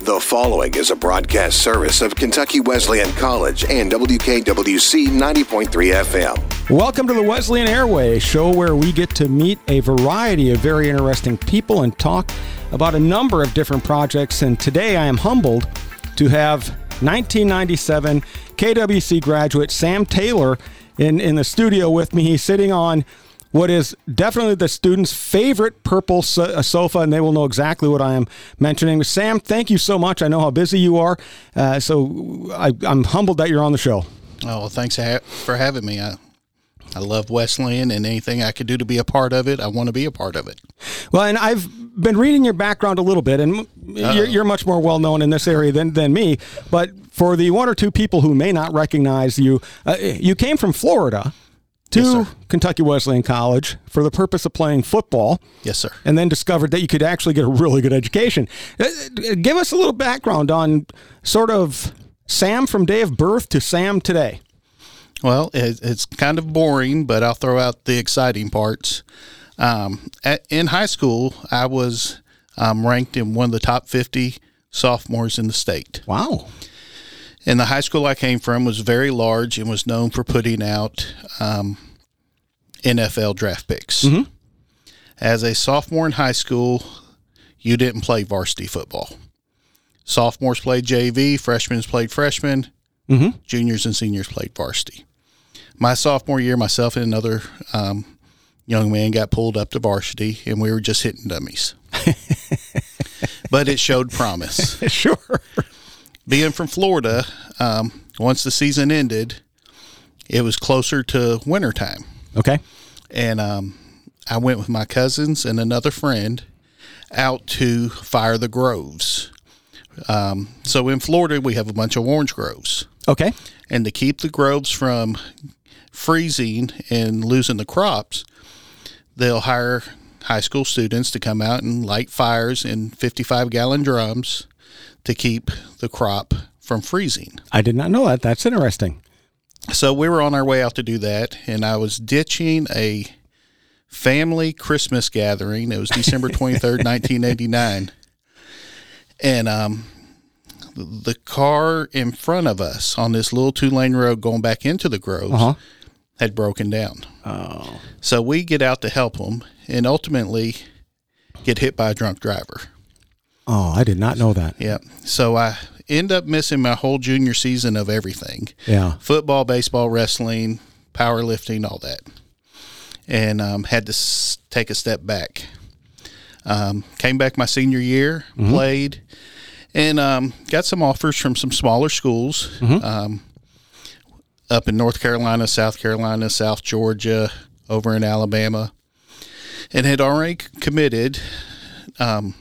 The following is a broadcast service of Kentucky Wesleyan College and WKWC 90.3 FM. Welcome to the Wesleyan Airway, show where we get to meet a variety of very interesting people and talk about a number of different projects. And today I am humbled to have 1997 KWC graduate Sam Taylor in, in the studio with me. He's sitting on what is definitely the students' favorite purple so- uh, sofa, and they will know exactly what I am mentioning. Sam, thank you so much. I know how busy you are, uh, so I, am humbled that you're on the show. Oh, well, thanks for having me. I, I love Wesleyan, and anything I could do to be a part of it, I want to be a part of it. Well, and I've been reading your background a little bit, and you're, you're, much more well known in this area than, than me. But for the one or two people who may not recognize you, uh, you came from Florida to yes, Kentucky Wesleyan College for the purpose of playing football. Yes, sir. And then discovered that you could actually get a really good education. Uh, uh, give us a little background on sort of Sam from day of birth to Sam today. Well, it's kind of boring, but I'll throw out the exciting parts. Um, at, in high school, I was um, ranked in one of the top 50 sophomores in the state. Wow. And the high school I came from was very large and was known for putting out um, NFL draft picks. Mm-hmm. As a sophomore in high school, you didn't play varsity football. Sophomores played JV, freshmen played freshman, mm-hmm. juniors and seniors played varsity. My sophomore year, myself and another um, young man got pulled up to varsity, and we were just hitting dummies. but it showed promise. sure being from Florida, um, once the season ended, it was closer to wintertime. Okay. And um, I went with my cousins and another friend out to fire the groves. Um, so in Florida, we have a bunch of orange groves. Okay. And to keep the groves from freezing and losing the crops, they'll hire high school students to come out and light fires in 55 gallon drums to keep the crop from freezing. I did not know that. That's interesting. So we were on our way out to do that, and I was ditching a family Christmas gathering. It was December 23rd, 1989. And um, the car in front of us on this little two lane road going back into the groves uh-huh. had broken down. Oh. So we get out to help them and ultimately get hit by a drunk driver. Oh, I did not know that. Yep. So I end up missing my whole junior season of everything. Yeah. Football, baseball, wrestling, powerlifting, all that. And um, had to s- take a step back. Um, came back my senior year, mm-hmm. played, and um, got some offers from some smaller schools mm-hmm. Um, up in North Carolina, South Carolina, South Georgia, over in Alabama, and had already committed um,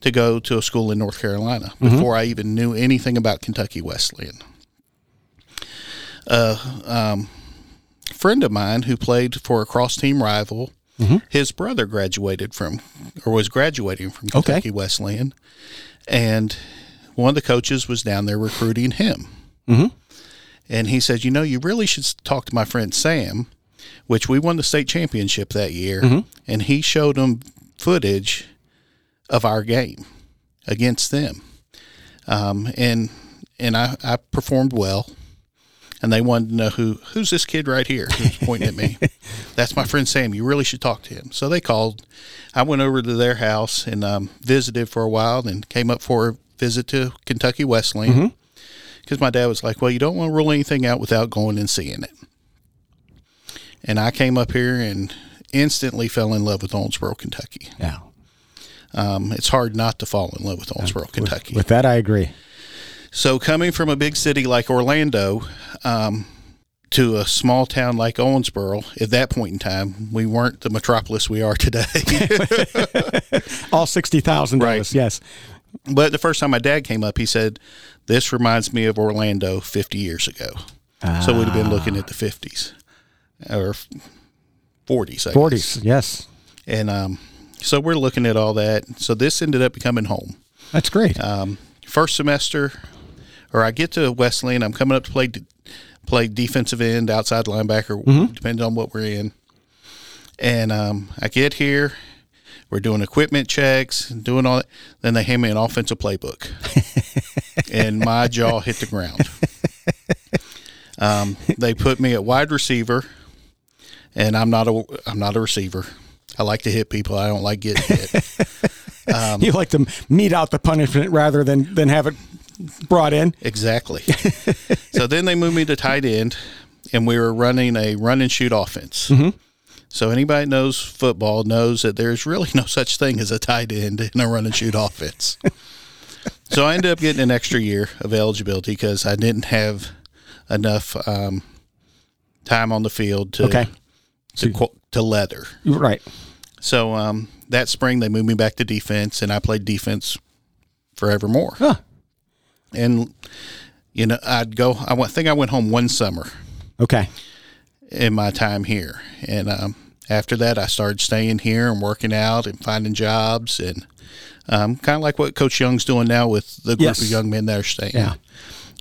to go to a school in North Carolina mm-hmm. before I even knew anything about Kentucky Wesleyan. A um, friend of mine who played for a cross team rival, mm-hmm. his brother graduated from or was graduating from Kentucky okay. Wesleyan, and one of the coaches was down there recruiting him. Mm-hmm. And he said, "You know, you really should talk to my friend Sam." Which we won the state championship that year, mm-hmm. and he showed him footage of our game against them. Um, and and I, I performed well. And they wanted to know who who's this kid right here who's pointing at me. That's my friend Sam. You really should talk to him. So they called. I went over to their house and um, visited for a while, and came up for a visit to Kentucky Wesleyan because mm-hmm. my dad was like, "Well, you don't want to rule anything out without going and seeing it." And I came up here and instantly fell in love with Owensboro, Kentucky. Yeah um, it's hard not to fall in love with Owensboro, Kentucky. With, with, that, I agree. So, coming from a big city like Orlando um, to a small town like Owensboro, at that point in time, we weren't the metropolis we are today. All 60,000 right. yes. But the first time my dad came up, he said, This reminds me of Orlando 50 years ago. Ah. So, we'd have been looking at the 50s or 40s, I 40s, guess. yes. And, um, so we're looking at all that. So this ended up becoming home. That's great. Um, first semester, or I get to Wesleyan. I'm coming up to play play defensive end, outside linebacker, mm-hmm. depending on what we're in. And um, I get here. We're doing equipment checks, doing all that. Then they hand me an offensive playbook. and my jaw hit the ground. Um, they put me at wide receiver, and I'm not a I'm not a receiver. I like to hit people. I don't like getting hit. Um, you like to mete out the punishment rather than than have it brought in. Exactly. so then they moved me to tight end, and we were running a run and shoot offense. Mm-hmm. So anybody that knows football knows that there's really no such thing as a tight end in a run and shoot offense. so I ended up getting an extra year of eligibility because I didn't have enough um, time on the field to okay. to, to leather. Right. So um, that spring they moved me back to defense, and I played defense forevermore. Huh. And you know, I'd go. I think I went home one summer. Okay. In my time here, and um, after that, I started staying here and working out and finding jobs, and um, kind of like what Coach Young's doing now with the group yes. of young men that are staying. Yeah.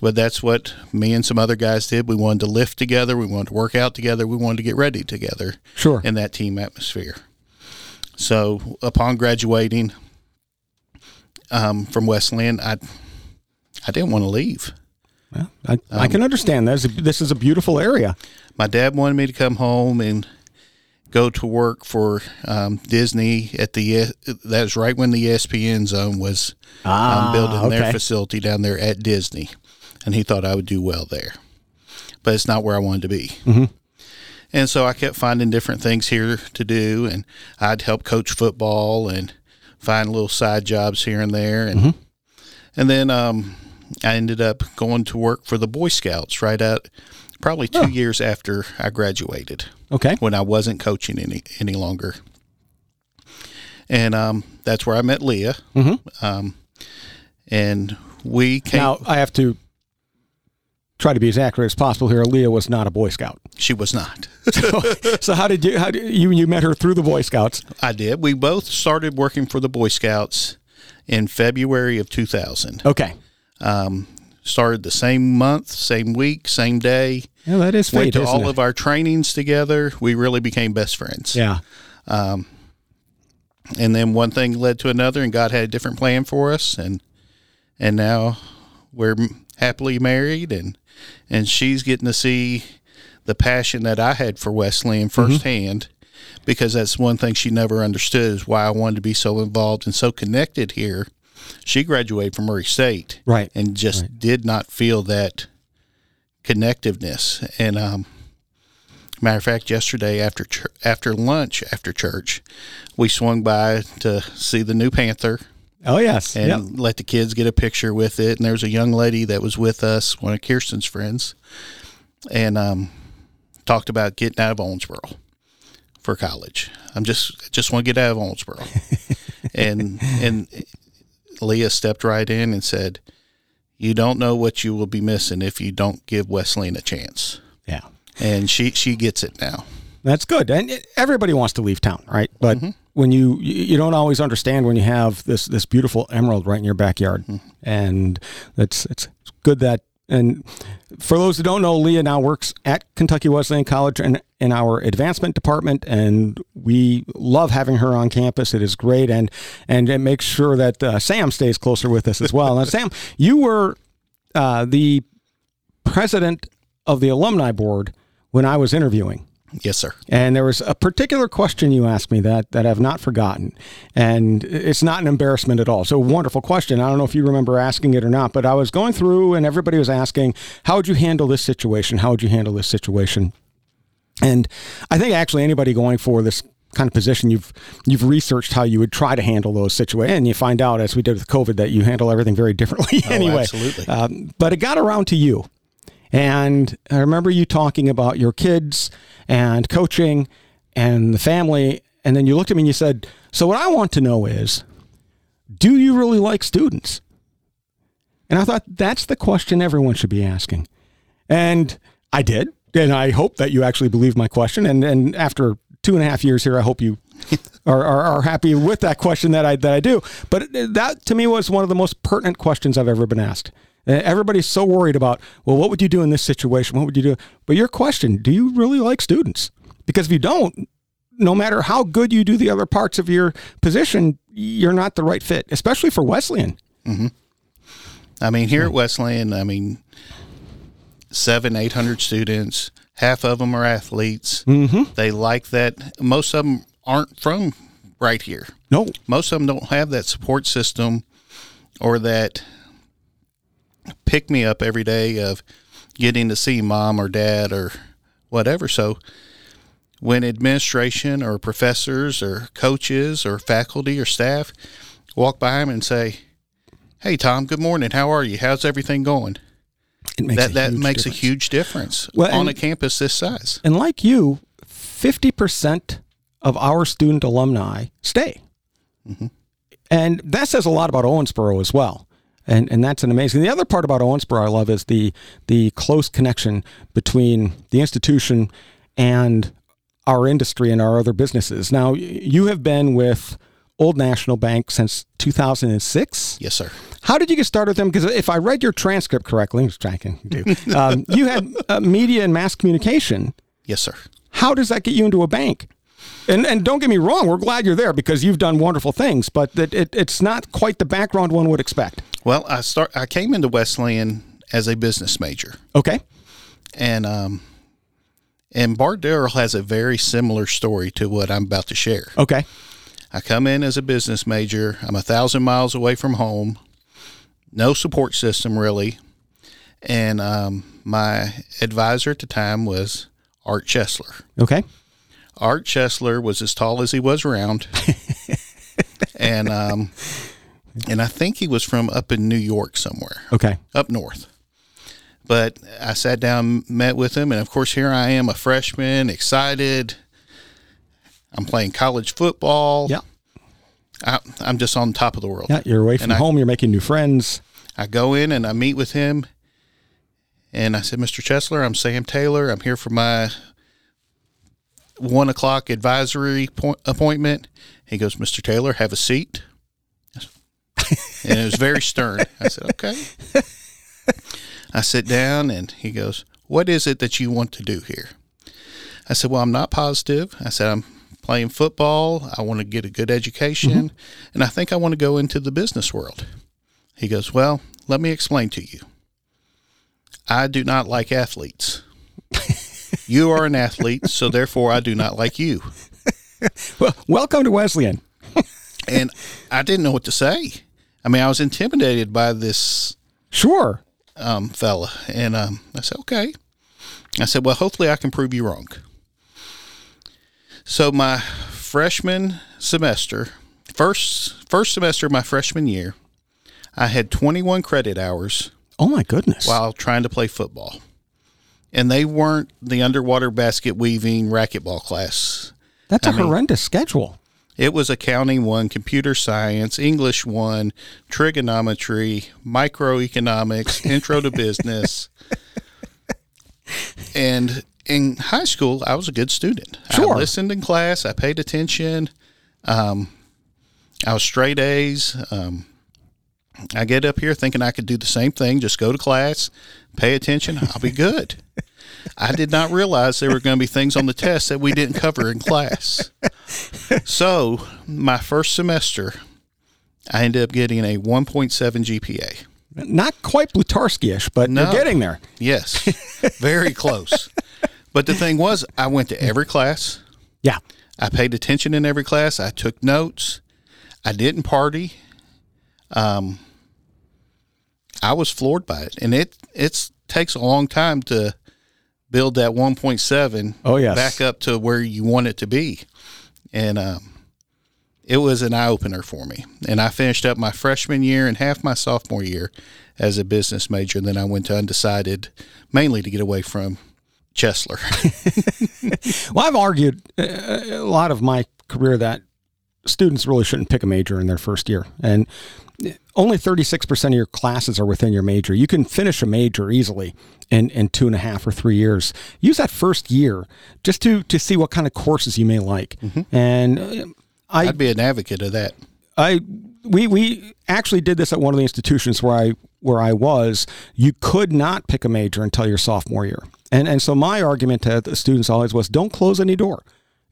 But that's what me and some other guys did. We wanted to lift together. We wanted to work out together. We wanted to get ready together. Sure. In that team atmosphere. So upon graduating um, from Wesleyan, I I didn't want to leave. Well, I, um, I can understand this. This is a beautiful area. My dad wanted me to come home and go to work for um, Disney at the. That was right when the ESPN zone was um, ah, um, building okay. their facility down there at Disney, and he thought I would do well there. But it's not where I wanted to be. Mm-hmm. And so I kept finding different things here to do, and I'd help coach football and find little side jobs here and there, and mm-hmm. and then um, I ended up going to work for the Boy Scouts right out probably two oh. years after I graduated. Okay, when I wasn't coaching any any longer, and um, that's where I met Leah. Mm-hmm. Um, and we came. Now I have to try to be as accurate as possible here. Leah was not a Boy Scout. She was not. so, so, how did you? How did you? You met her through the Boy Scouts. I did. We both started working for the Boy Scouts in February of 2000. Okay. Um, started the same month, same week, same day. Yeah, that is fate. Went to all it? of our trainings together. We really became best friends. Yeah. Um, and then one thing led to another, and God had a different plan for us, and and now we're happily married, and and she's getting to see the passion that I had for Wesleyan mm-hmm. firsthand. Mm-hmm. Because that's one thing she never understood is why I wanted to be so involved and so connected here. She graduated from Murray State, right, and just right. did not feel that connectiveness. And um, matter of fact, yesterday after ch- after lunch after church, we swung by to see the new Panther Oh yes, and yep. let the kids get a picture with it. And there was a young lady that was with us, one of Kirsten's friends, and um, talked about getting out of Owensboro for college. I'm just just want to get out of Owensboro, and and Leah stepped right in and said, "You don't know what you will be missing if you don't give Wesleyan a chance." Yeah, and she she gets it now. That's good, and everybody wants to leave town, right? But mm-hmm when you you don't always understand when you have this this beautiful emerald right in your backyard, mm. and it's it's good that. And for those who don't know, Leah now works at Kentucky Wesleyan College and in our advancement department, and we love having her on campus. It is great, and and it makes sure that uh, Sam stays closer with us as well. now, Sam, you were uh, the president of the alumni board when I was interviewing. Yes, sir. And there was a particular question you asked me that that I've not forgotten, and it's not an embarrassment at all. So wonderful question. I don't know if you remember asking it or not, but I was going through and everybody was asking, "How would you handle this situation? How would you handle this situation?" And I think actually anybody going for this kind of position you've you've researched how you would try to handle those situations and you find out as we did with covid that you handle everything very differently oh, anyway absolutely um, but it got around to you and I remember you talking about your kids and coaching and the family. And then you looked at me and you said, So, what I want to know is, do you really like students? And I thought that's the question everyone should be asking. And I did. And I hope that you actually believe my question. And, and after two and a half years here, I hope you are, are, are, happy with that question that I, that I do. But that to me was one of the most pertinent questions I've ever been asked. Uh, everybody's so worried about, well, what would you do in this situation? What would you do? But your question, do you really like students? Because if you don't, no matter how good you do the other parts of your position, you're not the right fit, especially for Wesleyan. Mm-hmm. I mean, here at Wesleyan, I mean, seven, eight hundred students. Half of them are athletes. Mm-hmm. They like that. Most of them aren't from right here. No, most of them don't have that support system or that pick me up every day of getting to see mom or dad or whatever. So when administration or professors or coaches or faculty or staff walk by them and say, "Hey Tom, good morning. How are you? How's everything going?" It that that makes difference. a huge difference well, on and, a campus this size. And like you, fifty percent of our student alumni stay, mm-hmm. and that says a lot about Owensboro as well. And and that's an amazing. The other part about Owensboro I love is the the close connection between the institution and our industry and our other businesses. Now, you have been with Old National Bank since 2006. Yes, sir. How did you get started with them? Because if I read your transcript correctly, which trying to do. Um, you had uh, media and mass communication. Yes, sir. How does that get you into a bank? And and don't get me wrong, we're glad you're there because you've done wonderful things, but it, it, it's not quite the background one would expect. Well, I start. I came into Wesleyan as a business major. Okay. And um, and Bart Darrell has a very similar story to what I'm about to share. Okay. I come in as a business major. I'm a thousand miles away from home. No support system really. And um, my advisor at the time was Art Chesler. Okay. Art Chesler was as tall as he was round. and um, and I think he was from up in New York somewhere. Okay. Up north. But I sat down, met with him, and of course, here I am, a freshman, excited. I'm playing college football. Yeah. I, am just on top of the world. Yeah, you're away from and home. I, you're making new friends. I go in and I meet with him, and I said, "Mr. Chesler, I'm Sam Taylor. I'm here for my one o'clock advisory point, appointment." He goes, "Mr. Taylor, have a seat." and it was very stern. I said, "Okay." I sit down and he goes, What is it that you want to do here? I said, Well, I'm not positive. I said, I'm playing football. I want to get a good education. Mm-hmm. And I think I want to go into the business world. He goes, Well, let me explain to you. I do not like athletes. you are an athlete, so therefore I do not like you. well, welcome to Wesleyan. and I didn't know what to say. I mean, I was intimidated by this. Sure um, fella. And um, I said, okay. I said, well, hopefully I can prove you wrong. So my freshman semester, first first semester of my freshman year, I had 21 credit hours. Oh my goodness! While trying to play football, and they weren't the underwater basket weaving racquetball class. That's I a mean, horrendous schedule. It was accounting one, computer science, English one, trigonometry, microeconomics, intro to business. And in high school, I was a good student. Sure. I listened in class, I paid attention. Um, I was straight A's. Um, I get up here thinking I could do the same thing, just go to class, pay attention, I'll be good. I did not realize there were going to be things on the test that we didn't cover in class. So, my first semester, I ended up getting a 1.7 GPA. Not quite Blutarsky-ish, but no. you're getting there. Yes, very close. But the thing was, I went to every class. Yeah. I paid attention in every class. I took notes. I didn't party. Um, I was floored by it, and it it takes a long time to build that 1.7 oh, yes. back up to where you want it to be. And um, it was an eye opener for me. And I finished up my freshman year and half my sophomore year as a business major. And then I went to undecided mainly to get away from Chesler. well, I've argued uh, a lot of my career that students really shouldn't pick a major in their first year. And only 36% of your classes are within your major. You can finish a major easily in, in two and a half or three years. Use that first year just to, to see what kind of courses you may like. Mm-hmm. And uh, I, I'd be an advocate of that. I we we actually did this at one of the institutions where I where I was. You could not pick a major until your sophomore year. And and so my argument to the students always was don't close any door.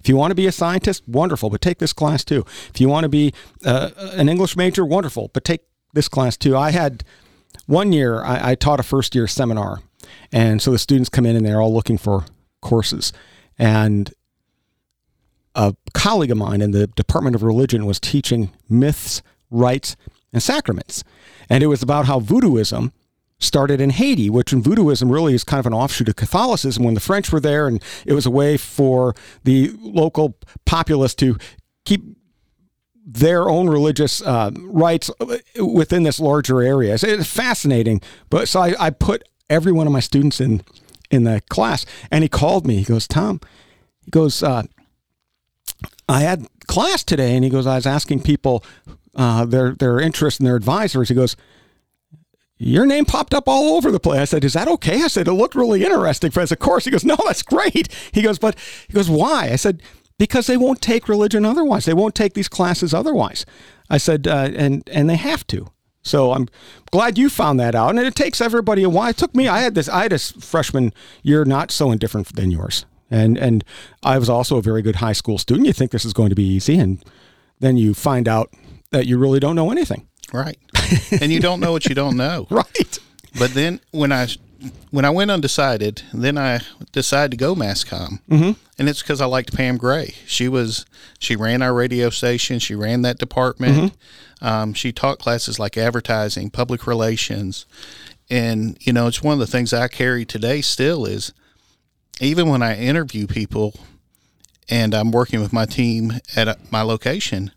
If you want to be a scientist, wonderful, but take this class too. If you want to be uh, an English major, wonderful, but take this class too. I had one year I, I taught a first year seminar, and so the students come in and they're all looking for courses, and a colleague of mine in the Department of Religion was teaching myths, rites, and sacraments. And it was about how voodooism started in Haiti, which in voodooism really is kind of an offshoot of Catholicism when the French were there, and it was a way for the local populace to keep their own religious uh, rites within this larger area. It's fascinating. But so I, I put every one of my students in in the class, and he called me. He goes, Tom, he goes, uh, I had class today, and he goes, I was asking people uh, their their interest in their advisors. He goes, your name popped up all over the place. I said, is that okay? I said, it looked really interesting. Said, of course. He goes, no, that's great. He goes, but he goes, why? I said, because they won't take religion otherwise. They won't take these classes otherwise. I said, uh, and and they have to. So I'm glad you found that out. And it takes everybody a while. It took me. I had this. I had a freshman year not so indifferent than yours, and and I was also a very good high school student. You think this is going to be easy, and then you find out that you really don't know anything. Right. and you don't know what you don't know. right. But then when I when I went undecided, then I decided to go masscom, mm-hmm. and it's because I liked Pam Gray. She was she ran our radio station. She ran that department. Mm-hmm. Um, she taught classes like advertising, public relations, and you know it's one of the things I carry today. Still is even when I interview people, and I'm working with my team at my location,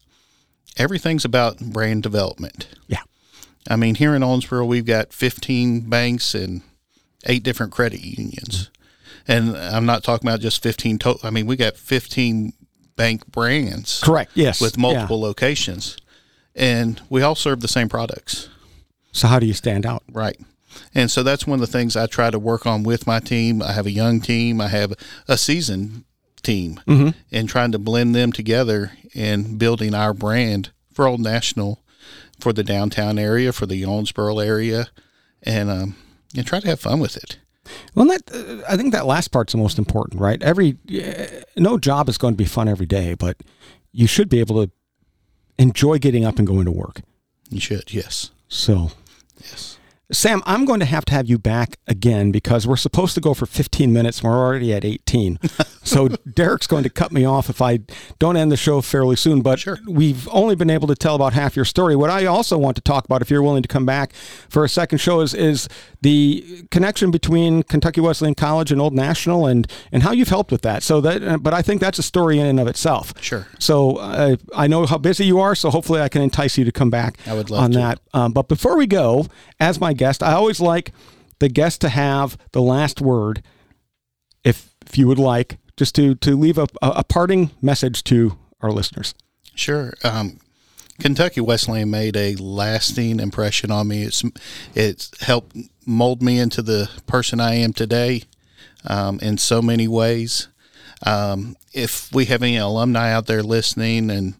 everything's about brand development. Yeah. I mean, here in Owensboro, we've got 15 banks and eight different credit unions. And I'm not talking about just 15 total. I mean, we got 15 bank brands. Correct. Yes. With multiple yeah. locations. And we all serve the same products. So, how do you stand out? Right. And so that's one of the things I try to work on with my team. I have a young team, I have a seasoned team, mm-hmm. and trying to blend them together and building our brand for Old National for the downtown area, for the Owensboro area, and um, and try to have fun with it. Well, that uh, I think that last part's the most important, right? Every uh, no job is going to be fun every day, but you should be able to enjoy getting up and going to work. You should, yes. So, yes. Sam, I'm going to have to have you back again because we're supposed to go for 15 minutes. And we're already at 18. so Derek's going to cut me off if I don't end the show fairly soon. But sure. we've only been able to tell about half your story. What I also want to talk about, if you're willing to come back for a second show, is, is the connection between Kentucky Wesleyan College and Old National and, and how you've helped with that. So that, but I think that's a story in and of itself. Sure. So uh, I know how busy you are. So hopefully I can entice you to come back I would love on to. that. Um, but before we go, as my guest. I always like the guest to have the last word, if if you would like, just to to leave a, a parting message to our listeners. Sure. Um, Kentucky Wesleyan made a lasting impression on me. It's it's helped mold me into the person I am today um, in so many ways. Um, if we have any alumni out there listening and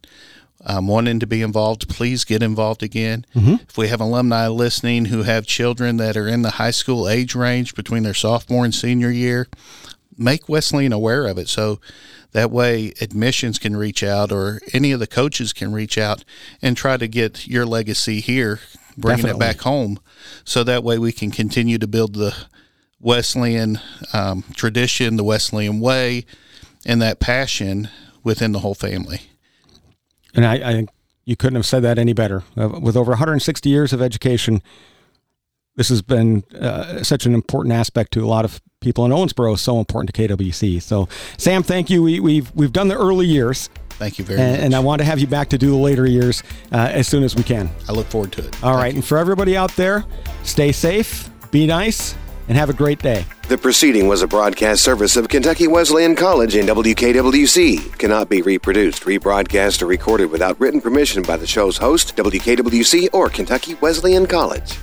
um, wanting to be involved, please get involved again. Mm-hmm. If we have alumni listening who have children that are in the high school age range between their sophomore and senior year, make Wesleyan aware of it so that way admissions can reach out or any of the coaches can reach out and try to get your legacy here, bringing Definitely. it back home. So that way we can continue to build the Wesleyan um, tradition, the Wesleyan way, and that passion within the whole family. And I, I think you couldn't have said that any better. Uh, with over 160 years of education, this has been uh, such an important aspect to a lot of people in Owensboro. is So important to KWC. So, Sam, thank you. We, have we've, we've done the early years. Thank you very and, much. And I want to have you back to do the later years uh, as soon as we can. I look forward to it. All thank right, you. and for everybody out there, stay safe, be nice, and have a great day. The proceeding was a broadcast service of Kentucky Wesleyan College and WKWC. Cannot be reproduced, rebroadcast, or recorded without written permission by the show's host, WKWC, or Kentucky Wesleyan College.